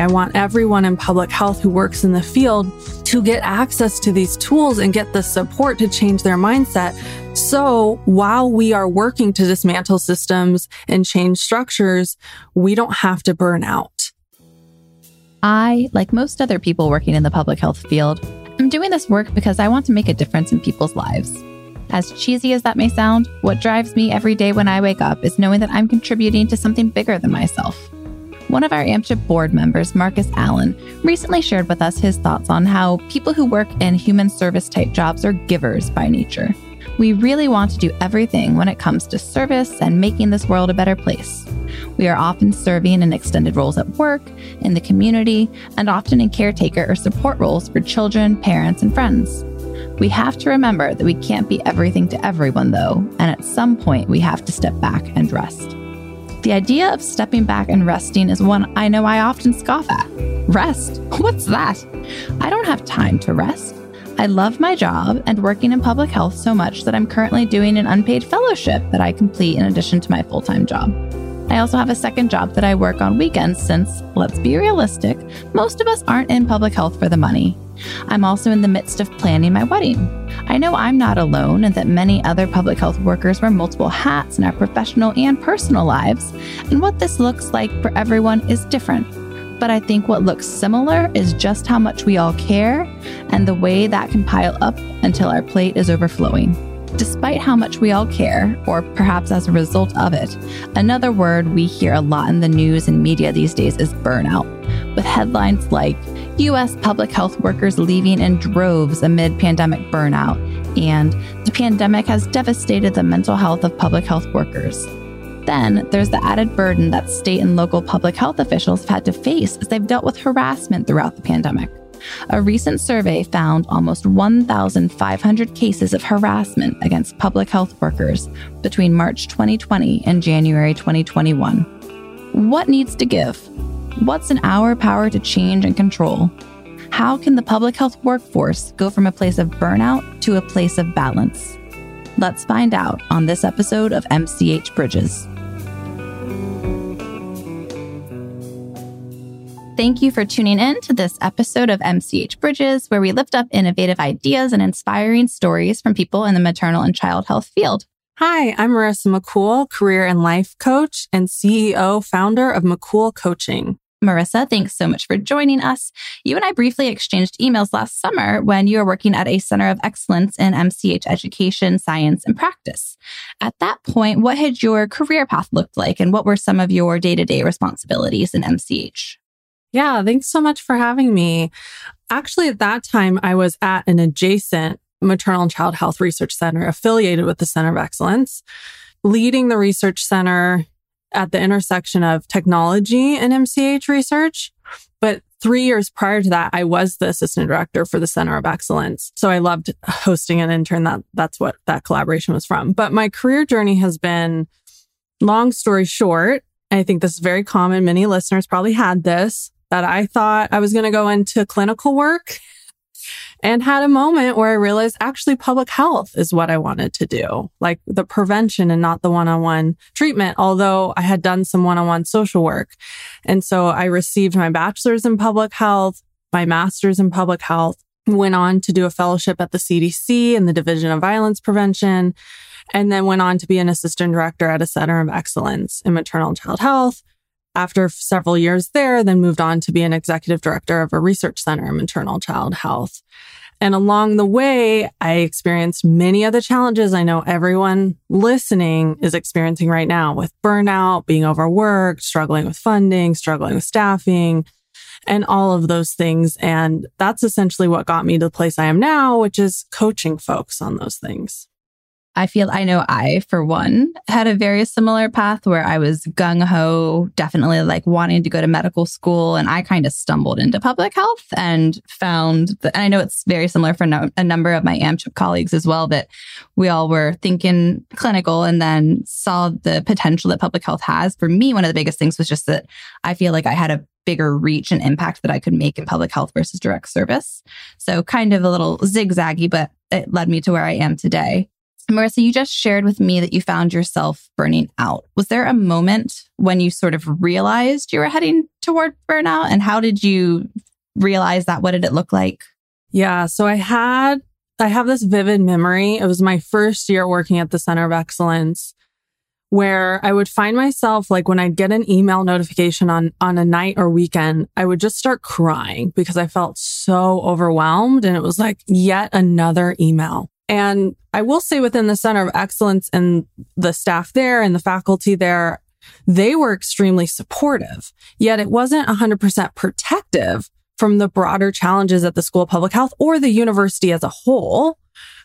I want everyone in public health who works in the field to get access to these tools and get the support to change their mindset. So while we are working to dismantle systems and change structures, we don't have to burn out. I, like most other people working in the public health field, I'm doing this work because I want to make a difference in people's lives. As cheesy as that may sound, what drives me every day when I wake up is knowing that I'm contributing to something bigger than myself. One of our AMCHP board members, Marcus Allen, recently shared with us his thoughts on how people who work in human service type jobs are givers by nature. We really want to do everything when it comes to service and making this world a better place. We are often serving in extended roles at work, in the community, and often in caretaker or support roles for children, parents, and friends. We have to remember that we can't be everything to everyone, though, and at some point we have to step back and rest. The idea of stepping back and resting is one I know I often scoff at. Rest? What's that? I don't have time to rest. I love my job and working in public health so much that I'm currently doing an unpaid fellowship that I complete in addition to my full time job. I also have a second job that I work on weekends since, let's be realistic, most of us aren't in public health for the money. I'm also in the midst of planning my wedding. I know I'm not alone and that many other public health workers wear multiple hats in our professional and personal lives, and what this looks like for everyone is different. But I think what looks similar is just how much we all care and the way that can pile up until our plate is overflowing. Despite how much we all care, or perhaps as a result of it, another word we hear a lot in the news and media these days is burnout, with headlines like U.S. public health workers leaving in droves amid pandemic burnout, and the pandemic has devastated the mental health of public health workers. Then there's the added burden that state and local public health officials have had to face as they've dealt with harassment throughout the pandemic. A recent survey found almost 1,500 cases of harassment against public health workers between March 2020 and January 2021. What needs to give? What's in our power to change and control? How can the public health workforce go from a place of burnout to a place of balance? Let's find out on this episode of MCH Bridges. Thank you for tuning in to this episode of MCH Bridges, where we lift up innovative ideas and inspiring stories from people in the maternal and child health field. Hi, I'm Marissa McKool, career and life coach and CEO founder of McKool Coaching. Marissa, thanks so much for joining us. You and I briefly exchanged emails last summer when you were working at a center of excellence in MCH education, science, and practice. At that point, what had your career path looked like and what were some of your day to day responsibilities in MCH? Yeah, thanks so much for having me. Actually, at that time, I was at an adjacent maternal and child health research center affiliated with the Center of Excellence, leading the research center at the intersection of technology and MCH research. But three years prior to that, I was the assistant director for the Center of Excellence. So I loved hosting an intern. That that's what that collaboration was from. But my career journey has been long story short. I think this is very common. Many listeners probably had this that I thought I was going to go into clinical work and had a moment where I realized actually public health is what I wanted to do, like the prevention and not the one on one treatment, although I had done some one on one social work. And so I received my bachelor's in public health, my master's in public health, went on to do a fellowship at the CDC in the Division of Violence Prevention, and then went on to be an assistant director at a center of excellence in maternal and child health after several years there, then moved on to be an executive director of a research center in maternal child health. And along the way, I experienced many of the challenges I know everyone listening is experiencing right now with burnout, being overworked, struggling with funding, struggling with staffing, and all of those things. And that's essentially what got me to the place I am now, which is coaching folks on those things. I feel I know I, for one, had a very similar path where I was gung ho, definitely like wanting to go to medical school. And I kind of stumbled into public health and found that, and I know it's very similar for no, a number of my AMCHP colleagues as well, that we all were thinking clinical and then saw the potential that public health has. For me, one of the biggest things was just that I feel like I had a bigger reach and impact that I could make in public health versus direct service. So kind of a little zigzaggy, but it led me to where I am today. Marissa, you just shared with me that you found yourself burning out. Was there a moment when you sort of realized you were heading toward burnout? And how did you realize that? What did it look like? Yeah. So I had, I have this vivid memory. It was my first year working at the Center of Excellence where I would find myself like when I'd get an email notification on, on a night or weekend, I would just start crying because I felt so overwhelmed. And it was like yet another email. And I will say within the Center of Excellence and the staff there and the faculty there, they were extremely supportive, yet it wasn't 100% protective from the broader challenges at the School of Public Health or the university as a whole.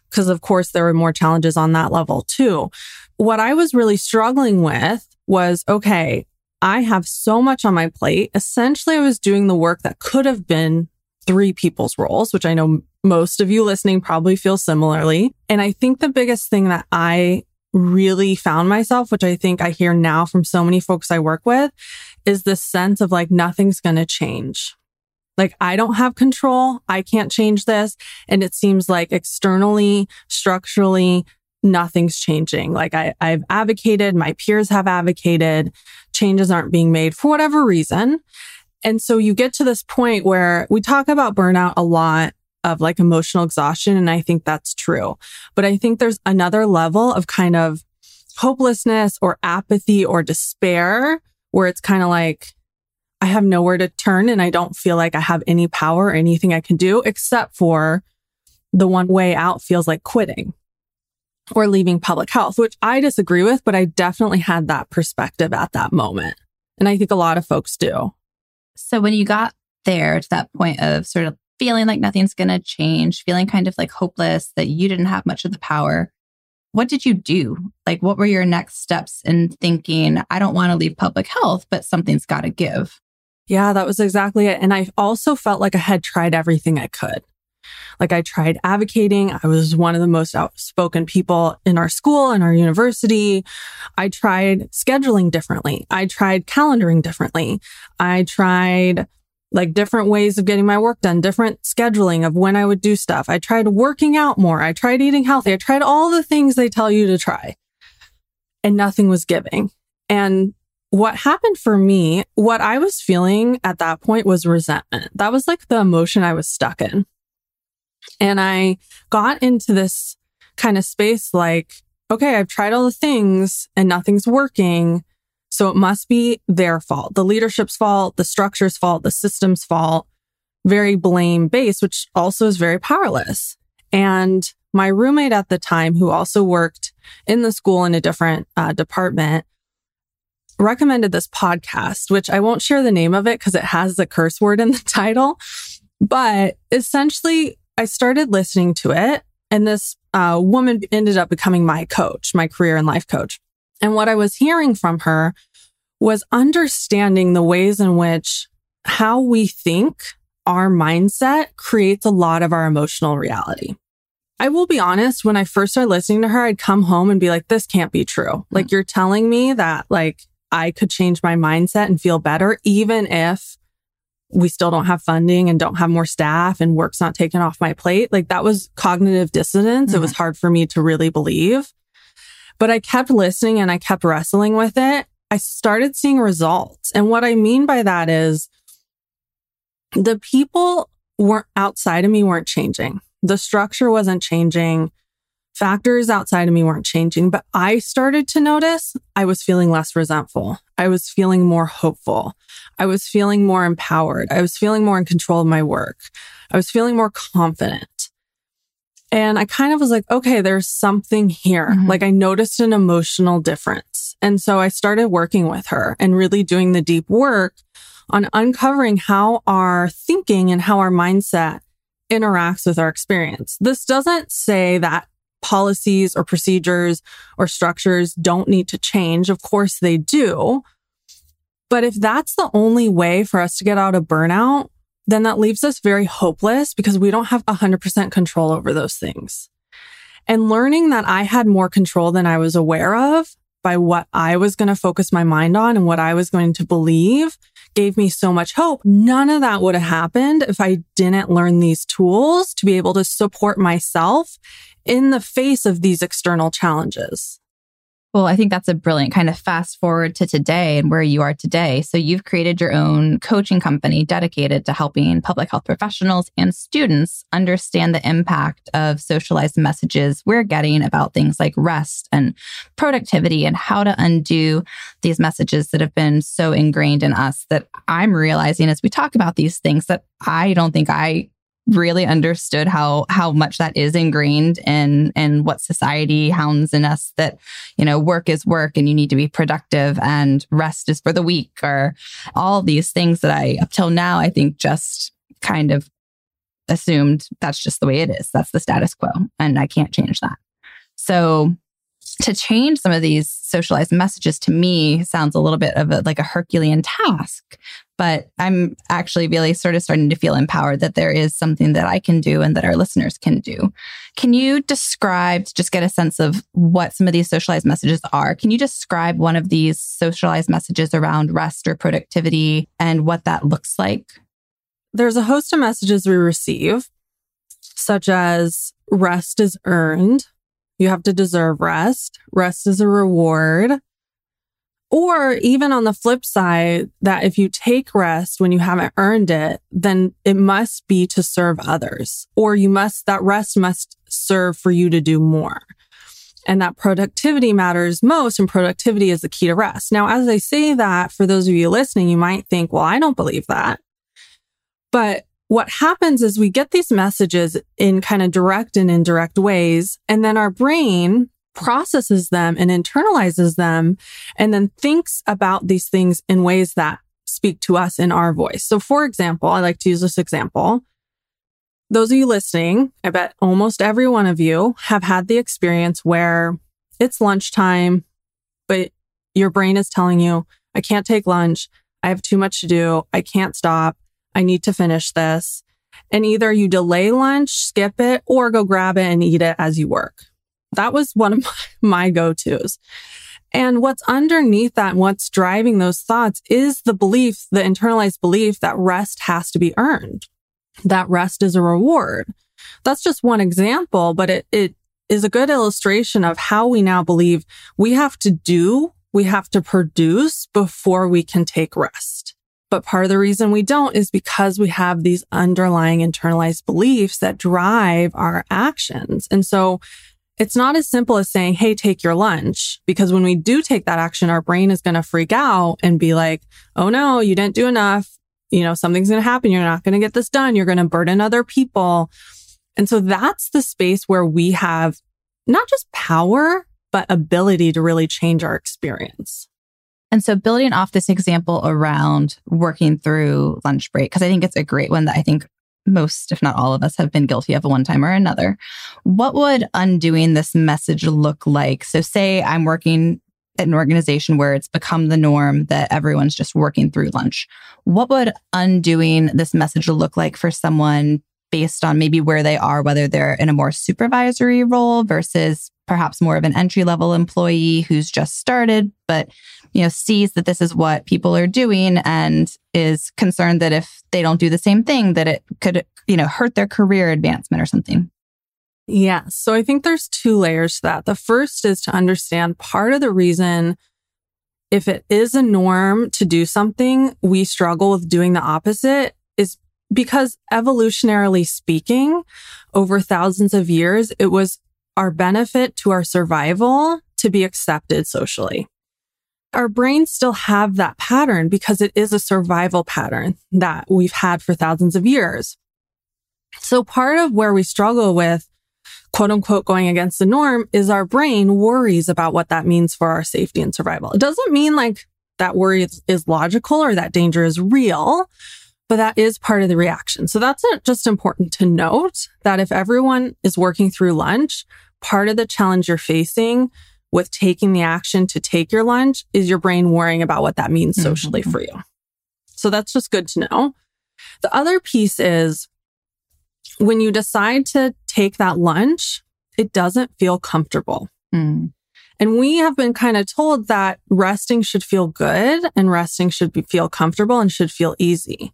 Because of course there were more challenges on that level too what I was really struggling with was okay, I have so much on my plate. Essentially, I was doing the work that could have been three people's roles, which I know most of you listening probably feel similarly. And I think the biggest thing that I really found myself, which I think I hear now from so many folks I work with, is this sense of like nothing's going to change. Like I don't have control. I can't change this. And it seems like externally, structurally, nothing's changing. Like I, I've advocated, my peers have advocated, changes aren't being made for whatever reason. And so you get to this point where we talk about burnout a lot of like emotional exhaustion. And I think that's true. But I think there's another level of kind of hopelessness or apathy or despair where it's kind of like, I have nowhere to turn and I don't feel like I have any power or anything I can do except for the one way out feels like quitting or leaving public health, which I disagree with, but I definitely had that perspective at that moment. And I think a lot of folks do. So when you got there to that point of sort of feeling like nothing's going to change, feeling kind of like hopeless that you didn't have much of the power, what did you do? Like, what were your next steps in thinking, I don't want to leave public health, but something's got to give? Yeah, that was exactly it. And I also felt like I had tried everything I could. Like I tried advocating. I was one of the most outspoken people in our school and our university. I tried scheduling differently. I tried calendaring differently. I tried like different ways of getting my work done, different scheduling of when I would do stuff. I tried working out more. I tried eating healthy. I tried all the things they tell you to try and nothing was giving. And what happened for me, what I was feeling at that point was resentment. That was like the emotion I was stuck in. And I got into this kind of space like, okay, I've tried all the things and nothing's working. So it must be their fault, the leadership's fault, the structure's fault, the system's fault, very blame based, which also is very powerless. And my roommate at the time, who also worked in the school in a different uh, department, recommended this podcast, which I won't share the name of it because it has the curse word in the title. But essentially, I started listening to it and this uh, woman ended up becoming my coach, my career and life coach. And what I was hearing from her was understanding the ways in which how we think our mindset creates a lot of our emotional reality. I will be honest, when I first started listening to her, I'd come home and be like, this can't be true. Like you're telling me that like I could change my mindset and feel better, even if we still don't have funding and don't have more staff and work's not taken off my plate. Like that was cognitive dissonance. Mm-hmm. It was mm-hmm. hard for me to really believe. But I kept listening and I kept wrestling with it. I started seeing results. And what I mean by that is the people weren't outside of me weren't changing. The structure wasn't changing factors outside of me weren't changing, but I started to notice I was feeling less resentful. I was feeling more hopeful. I was feeling more empowered. I was feeling more in control of my work. I was feeling more confident. And I kind of was like, okay, there's something here. Mm-hmm. Like I noticed an emotional difference. And so I started working with her and really doing the deep work on uncovering how our thinking and how our mindset interacts with our experience. This doesn't say that policies or procedures or structures don't need to change. Of course they do. But if that's the only way for us to get out of burnout, then that leaves us very hopeless because we don't have 100% control over those things. And learning that I had more control than I was aware of by what I was going to focus my mind on and what I was going to believe gave me so much hope. None of that would have happened if I didn't learn these tools to be able to support myself in the face of these external challenges. Well, I think that's a brilliant kind of fast forward to today and where you are today. So you've created your own coaching company dedicated to helping public health professionals and students understand the impact of socialized messages we're getting about things like rest and productivity and how to undo these messages that have been so ingrained in us that I'm realizing as we talk about these things that I don't think I really understood how how much that is ingrained in in what society hounds in us that you know work is work and you need to be productive and rest is for the weak or all these things that I up till now I think just kind of assumed that's just the way it is. That's the status quo and I can't change that. So to change some of these socialized messages to me sounds a little bit of a, like a Herculean task. But I'm actually really sort of starting to feel empowered that there is something that I can do and that our listeners can do. Can you describe, just get a sense of what some of these socialized messages are, can you describe one of these socialized messages around rest or productivity and what that looks like? There's a host of messages we receive, such as rest is earned, you have to deserve rest. Rest is a reward. Or even on the flip side, that if you take rest when you haven't earned it, then it must be to serve others, or you must, that rest must serve for you to do more. And that productivity matters most, and productivity is the key to rest. Now, as I say that, for those of you listening, you might think, well, I don't believe that. But what happens is we get these messages in kind of direct and indirect ways, and then our brain processes them and internalizes them and then thinks about these things in ways that speak to us in our voice. So, for example, I like to use this example. Those of you listening, I bet almost every one of you have had the experience where it's lunchtime, but your brain is telling you, I can't take lunch. I have too much to do. I can't stop. I need to finish this. And either you delay lunch, skip it, or go grab it and eat it as you work. That was one of my, go-tos. And what's underneath that, what's driving those thoughts is the belief, the internalized belief that rest has to be earned, that rest is a reward. That's just one example, but it, it is a good illustration of how we now believe we have to do, we have to produce before we can take rest. But part of the reason we don't is because we have these underlying internalized beliefs that drive our actions. And so it's not as simple as saying, Hey, take your lunch. Because when we do take that action, our brain is going to freak out and be like, Oh no, you didn't do enough. You know, something's going to happen. You're not going to get this done. You're going to burden other people. And so that's the space where we have not just power, but ability to really change our experience. And so building off this example around working through lunch break, because I think it's a great one that I think most, if not all of us, have been guilty of one time or another. What would undoing this message look like? So, say I'm working at an organization where it's become the norm that everyone's just working through lunch. What would undoing this message look like for someone based on maybe where they are, whether they're in a more supervisory role versus perhaps more of an entry level employee who's just started, but you know, sees that this is what people are doing and is concerned that if they don't do the same thing, that it could, you know, hurt their career advancement or something. Yeah. So I think there's two layers to that. The first is to understand part of the reason if it is a norm to do something, we struggle with doing the opposite is because evolutionarily speaking, over thousands of years, it was our benefit to our survival to be accepted socially our brains still have that pattern because it is a survival pattern that we've had for thousands of years. So part of where we struggle with quote unquote going against the norm is our brain worries about what that means for our safety and survival. It doesn't mean like that worry is, logical or that danger is real, but that is part of the reaction. So that's just important to note that if everyone is working through lunch, part of the challenge you're facing with taking the action to take your lunch is your brain worrying about what that means socially mm-hmm. for you. So that's just good to know. The other piece is when you decide to take that lunch, it doesn't feel comfortable. Mm. And we have been kind of told that resting should feel good and resting should be, feel comfortable and should feel easy.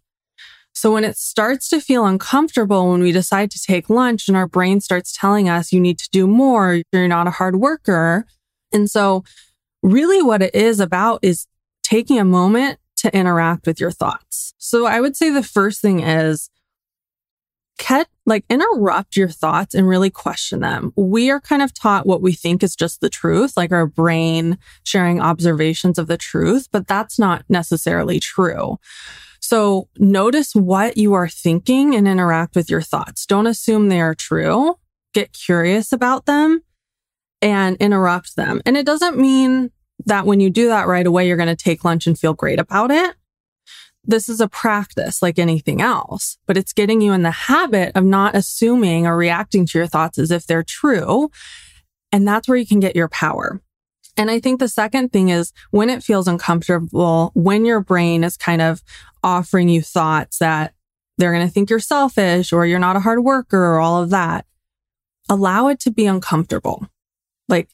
So when it starts to feel uncomfortable when we decide to take lunch and our brain starts telling us you need to do more, you're not a hard worker. And so really what it is about is taking a moment to interact with your thoughts. So I would say the first thing is get like interrupt your thoughts and really question them. We are kind of taught what we think is just the truth, like our brain sharing observations of the truth, but that's not necessarily true. So notice what you are thinking and interact with your thoughts. Don't assume they are true. Get curious about them and interrupt them. And it doesn't mean that when you do that right away, you're going to take lunch and feel great about it. This is a practice like anything else, but it's getting you in the habit of not assuming or reacting to your thoughts as if they're true. And that's where you can get your power. And I think the second thing is when it feels uncomfortable, when your brain is kind of offering you thoughts that they're going to think you're selfish or you're not a hard worker or all of that, allow it to be uncomfortable. Like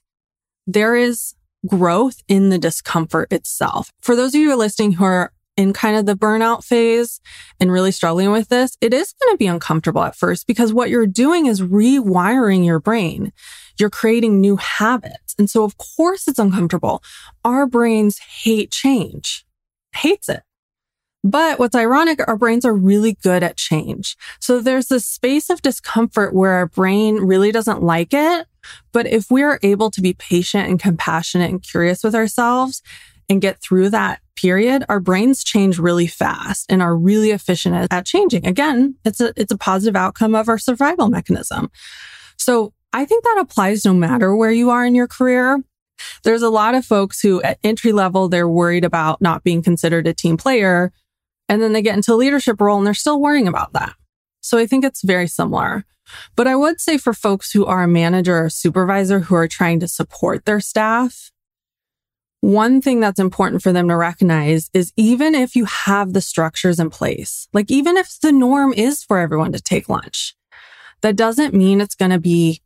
there is growth in the discomfort itself. For those of you listening who are in kind of the burnout phase and really struggling with this, it is going to be uncomfortable at first because what you're doing is rewiring your brain. You're creating new habits. And so of course it's uncomfortable. Our brains hate change, hates it. But what's ironic, our brains are really good at change. So there's this space of discomfort where our brain really doesn't like it. But if we are able to be patient and compassionate and curious with ourselves and get through that period, our brains change really fast and are really efficient at, changing. Again, it's a, it's a positive outcome of our survival mechanism. So I think that applies no matter where you are in your career. There's a lot of folks who at entry level, they're worried about not being considered a team player. And then they get into a leadership role and they're still worrying about that. So I think it's very similar. But I would say for folks who are a manager or supervisor who are trying to support their staff, one thing that's important for them to recognize is even if you have the structures in place, like even if the norm is for everyone to take lunch, that doesn't mean it's going to be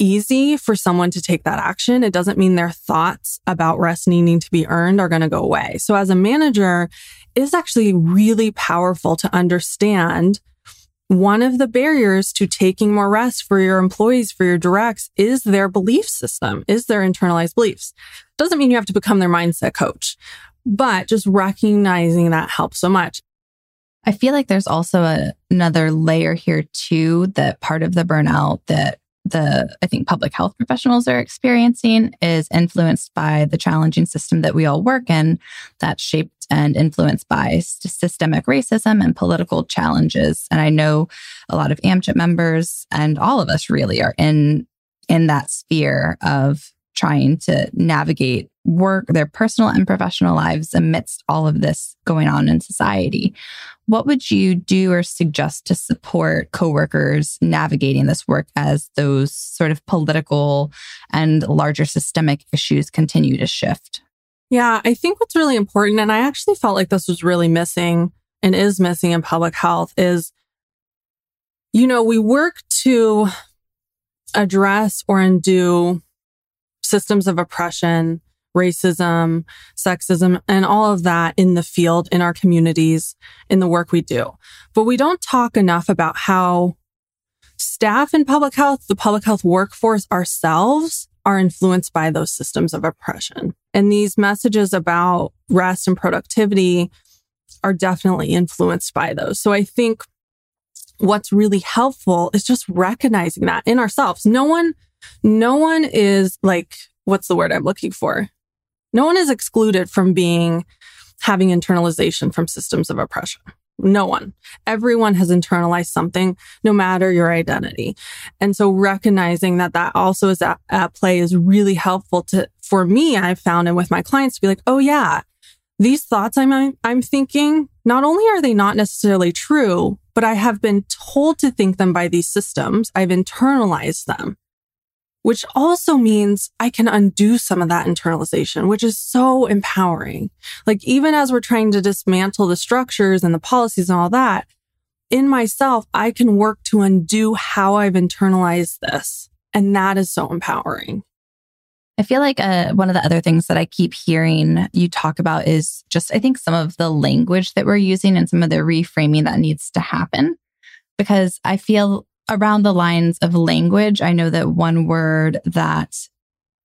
easy for someone to take that action. It doesn't mean their thoughts about rest needing to be earned are going to go away. So as a manager, it is actually really powerful to understand one of the barriers to taking more rest for your employees, for your directs is their belief system, is their internalized beliefs. Doesn't mean you have to become their mindset coach, but just recognizing that helps so much. I feel like there's also a, another layer here too that part of the burnout that the I think public health professionals are experiencing is influenced by the challenging system that we all work in that's shaped and influenced by systemic racism and political challenges. And I know a lot of AMCHP members and all of us really are in in that sphere of trying to navigate work, their personal and professional lives amidst all of this going on in society. What would you do or suggest to support coworkers navigating this work as those sort of political and larger systemic issues continue to shift? Yeah, I think what's really important, and I actually felt like this was really missing and is missing in public health, is, you know, we work to address or undo systems of oppression racism, sexism, and all of that in the field, in our communities, in the work we do. But we don't talk enough about how staff in public health, the public health workforce ourselves are influenced by those systems of oppression. And these messages about rest and productivity are definitely influenced by those. So I think what's really helpful is just recognizing that in ourselves. No one, no one is like, what's the word I'm looking for? No one is excluded from being having internalization from systems of oppression. No one. Everyone has internalized something, no matter your identity. And so recognizing that that also is at, at play is really helpful to, for me, I've found and with my clients to be like, oh yeah, these thoughts I'm, I'm thinking, not only are they not necessarily true, but I have been told to think them by these systems. I've internalized them which also means I can undo some of that internalization, which is so empowering. Like even as we're trying to dismantle the structures and the policies and all that, in myself, I can work to undo how I've internalized this. And that is so empowering. I feel like uh, one of the other things that I keep hearing you talk about is just, I think, some of the language that we're using and some of the reframing that needs to happen. Because I feel around the lines of language, I know that one word that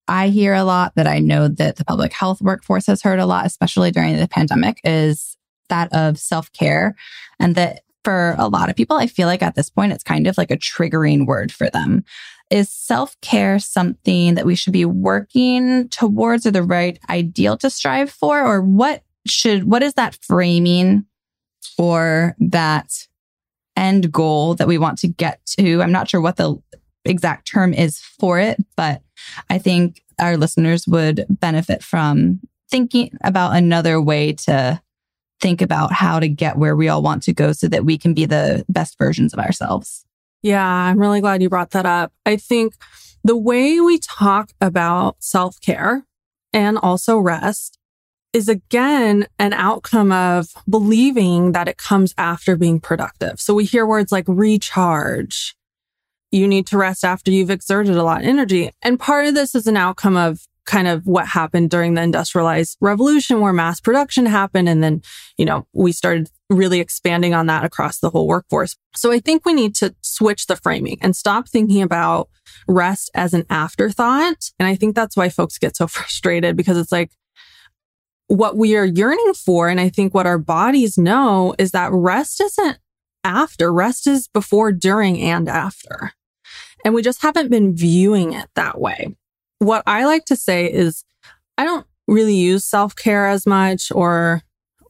I hear a lot that I know that the public health workforce has heard a lot, especially during the pandemic, is that of self care. And that for a lot of people, I feel like at this point, it's kind of like a triggering word for them. Is self care something that we should be working towards or the right ideal to strive for? Or what should, what is that framing or that end goal that we want to get to? I'm not sure what the exact term is for it, but I think our listeners would benefit from thinking about another way to think about how to get where we all want to go so that we can be the best versions of ourselves. Yeah, I'm really glad you brought that up. I think the way we talk about self care and also rest is again an outcome of believing that it comes after being productive. So we hear words like recharge. You need to rest after you've exerted a lot of energy. And part of this is an outcome of kind of what happened during the industrialized revolution where mass production happened. And then, you know, we started really expanding on that across the whole workforce. So I think we need to switch the framing and stop thinking about rest as an afterthought. And I think that's why folks get so frustrated because it's like, what we are yearning for, and I think what our bodies know is that rest isn't after, rest is before, during, and after. And we just haven't been viewing it that way what I like to say is I don't really use self care as much or,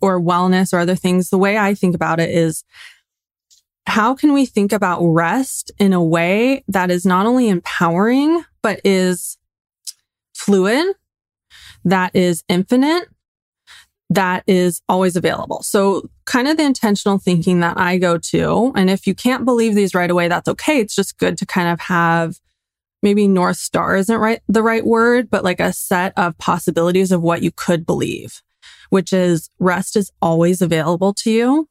or wellness or other things. The way I think about it is how can we think about rest in a way that is not only empowering, but is fluid, that is infinite, that is always available. So kind of the intentional thinking that I go to. And if you can't believe these right away, that's okay. It's just good to kind of have maybe North Star isn't right, the right word, but like a set of possibilities of what you could believe, which is rest is always available to you.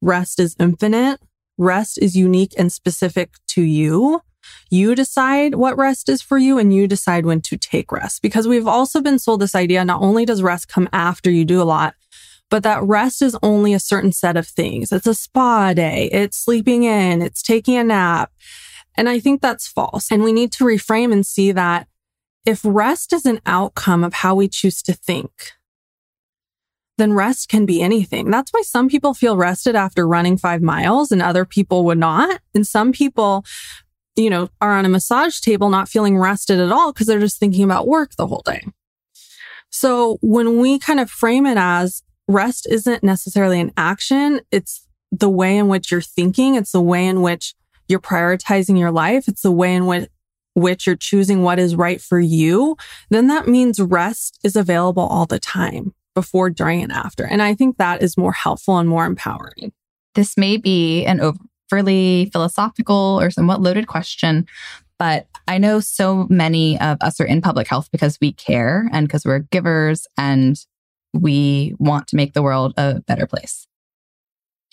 Rest is infinite. Rest is unique and specific to you. You decide what rest is for you and you decide when to take rest because we've also been sold this idea. Not only does rest come after you do a lot, but that rest is only a certain set of things. It's a spa day. It's sleeping in. It's taking a nap. And I think that's false. And we need to reframe and see that if rest is an outcome of how we choose to think, then rest can be anything. That's why some people feel rested after running five miles and other people would not. And some people, you know, are on a massage table not feeling rested at all because they're just thinking about work the whole day. So when we kind of frame it as rest isn't necessarily an action, it's the way in which you're thinking. It's the way in which you're prioritizing your life. It's the way in which which you're choosing what is right for you, then that means rest is available all the time before, during, and after. And I think that is more helpful and more empowering. This may be an overly philosophical or somewhat loaded question, but I know so many of us are in public health because we care and because we're givers and we want to make the world a better place.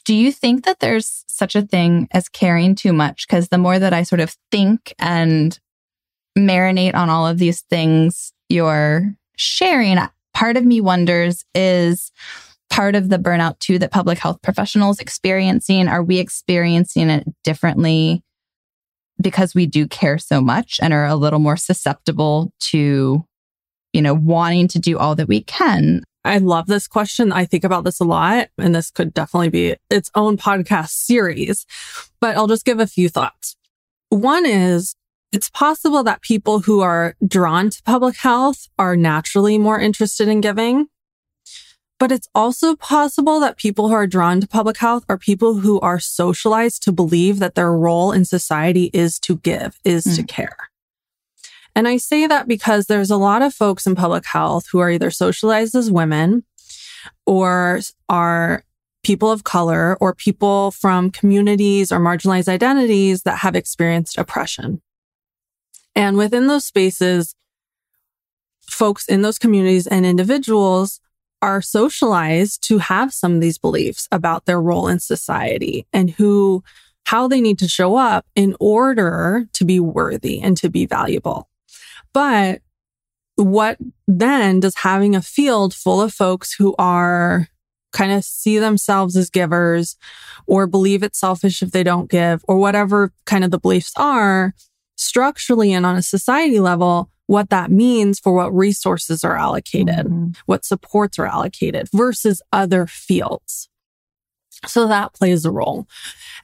Do you think that there's such a thing as caring too much? Because the more that I sort of think and marinate on all of these things you're sharing, part of me wonders is part of the burnout too that public health professionals experiencing? Are we experiencing it differently because we do care so much and are a little more susceptible to, you know, wanting to do all that we can? I love this question. I think about this a lot, and this could definitely be its own podcast series, but I'll just give a few thoughts. One is it's possible that people who are drawn to public health are naturally more interested in giving. But it's also possible that people who are drawn to public health are people who are socialized to believe that their role in society is to give, is mm. to care. And I say that because there's a lot of folks in public health who are either socialized as women or are people of color or people from communities or marginalized identities that have experienced oppression. And within those spaces, folks in those communities and individuals are socialized to have some of these beliefs about their role in society and who, how they need to show up in order to be worthy and to be valuable. But what then does having a field full of folks who are kind of see themselves as givers or believe it's selfish if they don't give or whatever kind of the beliefs are structurally and on a society level, what that means for what resources are allocated, mm-hmm. what supports are allocated versus other fields. So that plays a role.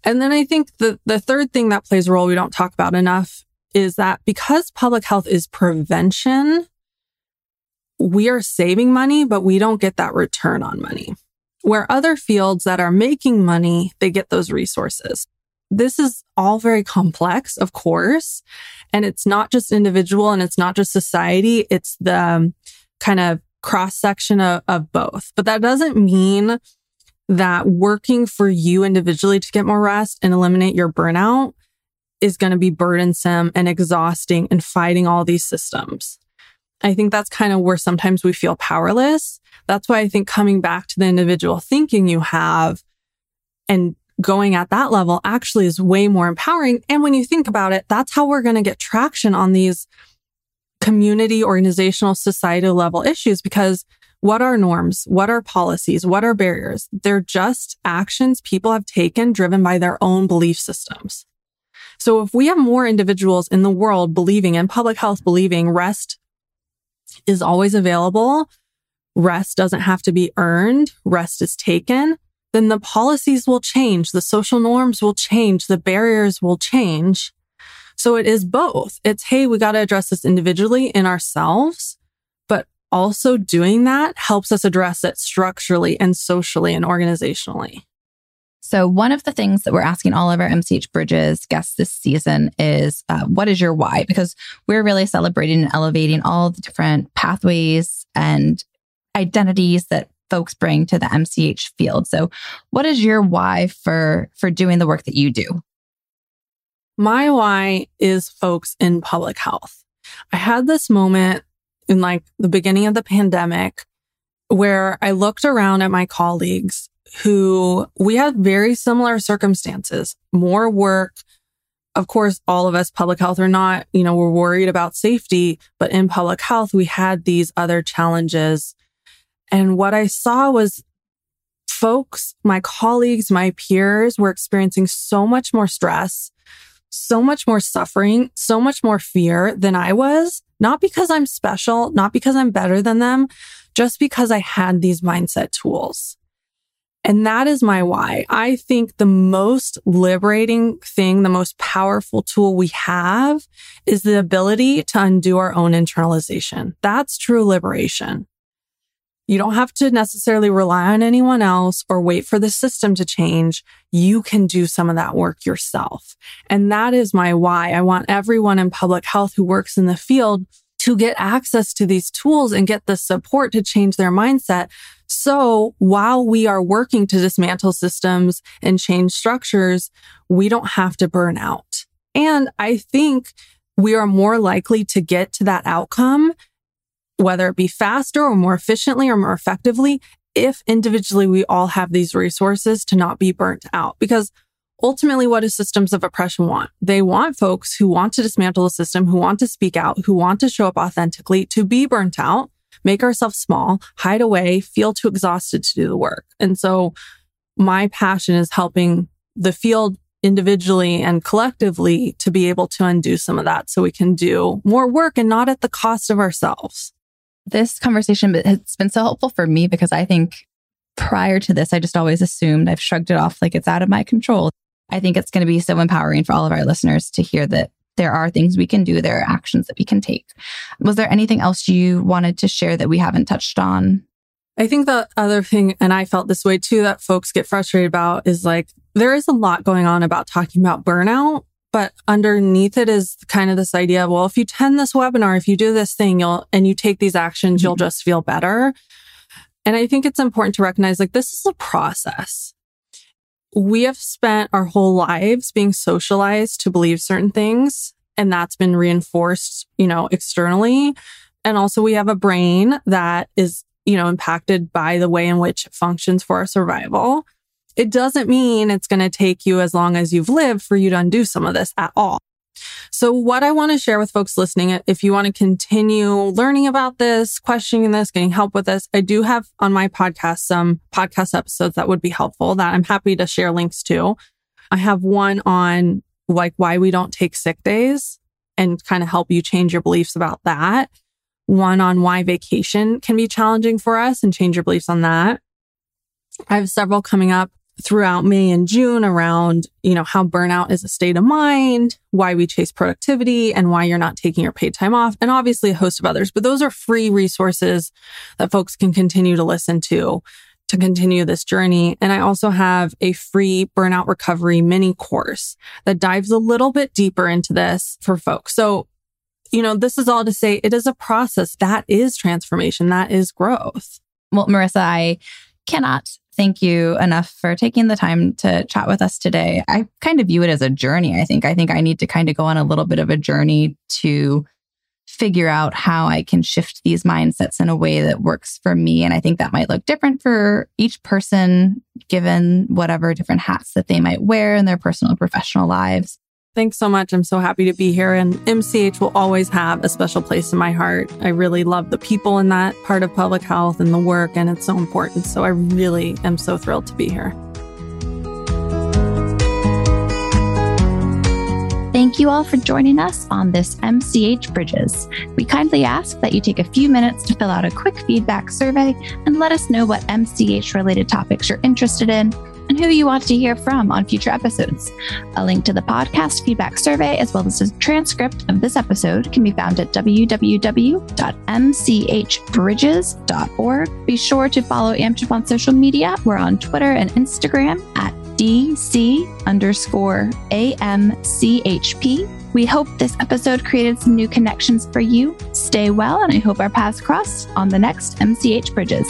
And then I think the, the third thing that plays a role we don't talk about enough is that because public health is prevention, we are saving money, but we don't get that return on money. Where other fields that are making money, they get those resources. This is all very complex, of course. And it's not just individual and it's not just society. It's the um, kind of cross section of, of both. But that doesn't mean that working for you individually to get more rest and eliminate your burnout is going to be burdensome and exhausting and fighting all these systems. I think that's kind of where sometimes we feel powerless. That's why I think coming back to the individual thinking you have and going at that level actually is way more empowering. And when you think about it, that's how we're going to get traction on these community, organizational, societal level issues because what are norms? What are policies? What are barriers? They're just actions people have taken driven by their own belief systems. So if we have more individuals in the world believing in public health, believing rest is always available, rest doesn't have to be earned, rest is taken, then the policies will change, the social norms will change, the barriers will change. So it is both. It's, hey, we got to address this individually in ourselves, but also doing that helps us address it structurally and socially and organizationally. So, one of the things that we're asking all of our MCH Bridges guests this season is uh, what is your why? Because we're really celebrating and elevating all the different pathways and identities that folks bring to the MCH field. So, what is your why for for doing the work that you do? My why is folks in public health. I had this moment in like the beginning of the pandemic where I looked around at my colleagues who we had very similar circumstances, more work. Of course, all of us public health are not, you know, we're worried about safety, but in public health, we had these other challenges and what I saw was folks, my colleagues, my peers were experiencing so much more stress, so much more suffering, so much more fear than I was. Not because I'm special, not because I'm better than them, just because I had these mindset tools. And that is my why. I think the most liberating thing, the most powerful tool we have is the ability to undo our own internalization. That's true liberation. You don't have to necessarily rely on anyone else or wait for the system to change. You can do some of that work yourself. And that is my why. I want everyone in public health who works in the field to get access to these tools and get the support to change their mindset. So while we are working to dismantle systems and change structures, we don't have to burn out. And I think we are more likely to get to that outcome whether it be faster or more efficiently or more effectively, if individually we all have these resources to not be burnt out. Because ultimately, what do systems of oppression want? They want folks who want to dismantle the system, who want to speak out, who want to show up authentically, to be burnt out, make ourselves small, hide away, feel too exhausted to do the work. And so my passion is helping the field individually and collectively to be able to undo some of that so we can do more work and not at the cost of ourselves this conversation has been so helpful for me because I think prior to this, I just always assumed I've shrugged it off like it's out of my control. I think it's going to be so empowering for all of our listeners to hear that there are things we can do, there are actions that we can take. Was there anything else you wanted to share that we haven't touched on? I think the other thing, and I felt this way too, that folks get frustrated about is like there is a lot going on about talking about burnout but underneath it is kind of this idea of, well, if you attend this webinar, if you do this thing, you'll, and you take these actions, mm-hmm. you'll just feel better. And I think it's important to recognize like this is a process. We have spent our whole lives being socialized to believe certain things, and that's been reinforced, you know, externally. And also we have a brain that is, you know, impacted by the way in which it functions for our survival. It doesn't mean it's going to take you as long as you've lived for you to undo some of this at all. So what I want to share with folks listening, if you want to continue learning about this, questioning this, getting help with this, I do have on my podcast some podcast episodes that would be helpful that I'm happy to share links to. I have one on like why we don't take sick days and kind of help you change your beliefs about that. One on why vacation can be challenging for us and change your beliefs on that. I have several coming up throughout May and June around, you know, how burnout is a state of mind, why we chase productivity and why you're not taking your paid time off. And obviously a host of others, but those are free resources that folks can continue to listen to to continue this journey. And I also have a free burnout recovery mini course that dives a little bit deeper into this for folks. So, you know, this is all to say it is a process that is transformation, that is growth. Well, Marissa, I cannot thank you enough for taking the time to chat with us today. I kind of view it as a journey. I think I think I need to kind of go on a little bit of a journey to figure out how I can shift these mindsets in a way that works for me. And I think that might look different for each person, given whatever different hats that they might wear in their personal and professional lives. Thanks so much. I'm so happy to be here. And MCH will always have a special place in my heart. I really love the people in that part of public health and the work, and it's so important. So I really am so thrilled to be here. Thank you all for joining us on this MCH Bridges. We kindly ask that you take a few minutes to fill out a quick feedback survey and let us know what MCH related topics you're interested in and who you want to hear from on future episodes. A link to the podcast feedback survey, as well as a transcript of this episode, can be found at www.mchbridges.org. Be sure to follow AMCHP on social media. We're on Twitter and Instagram at DC underscore AMCHP. We hope this episode created some new connections for you. Stay well, and I hope our paths cross on the next MCH Bridges.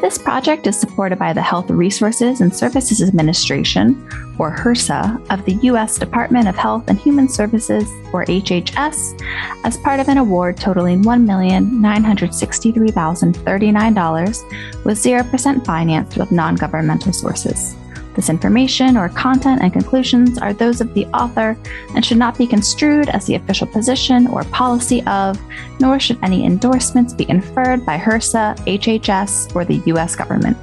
This project is supported by the Health Resources and Services Administration, or HRSA, of the U.S. Department of Health and Human Services, or HHS, as part of an award totaling $1,963,039 with 0% financed with non governmental sources. This information or content and conclusions are those of the author and should not be construed as the official position or policy of, nor should any endorsements be inferred by HRSA, HHS, or the U.S. government.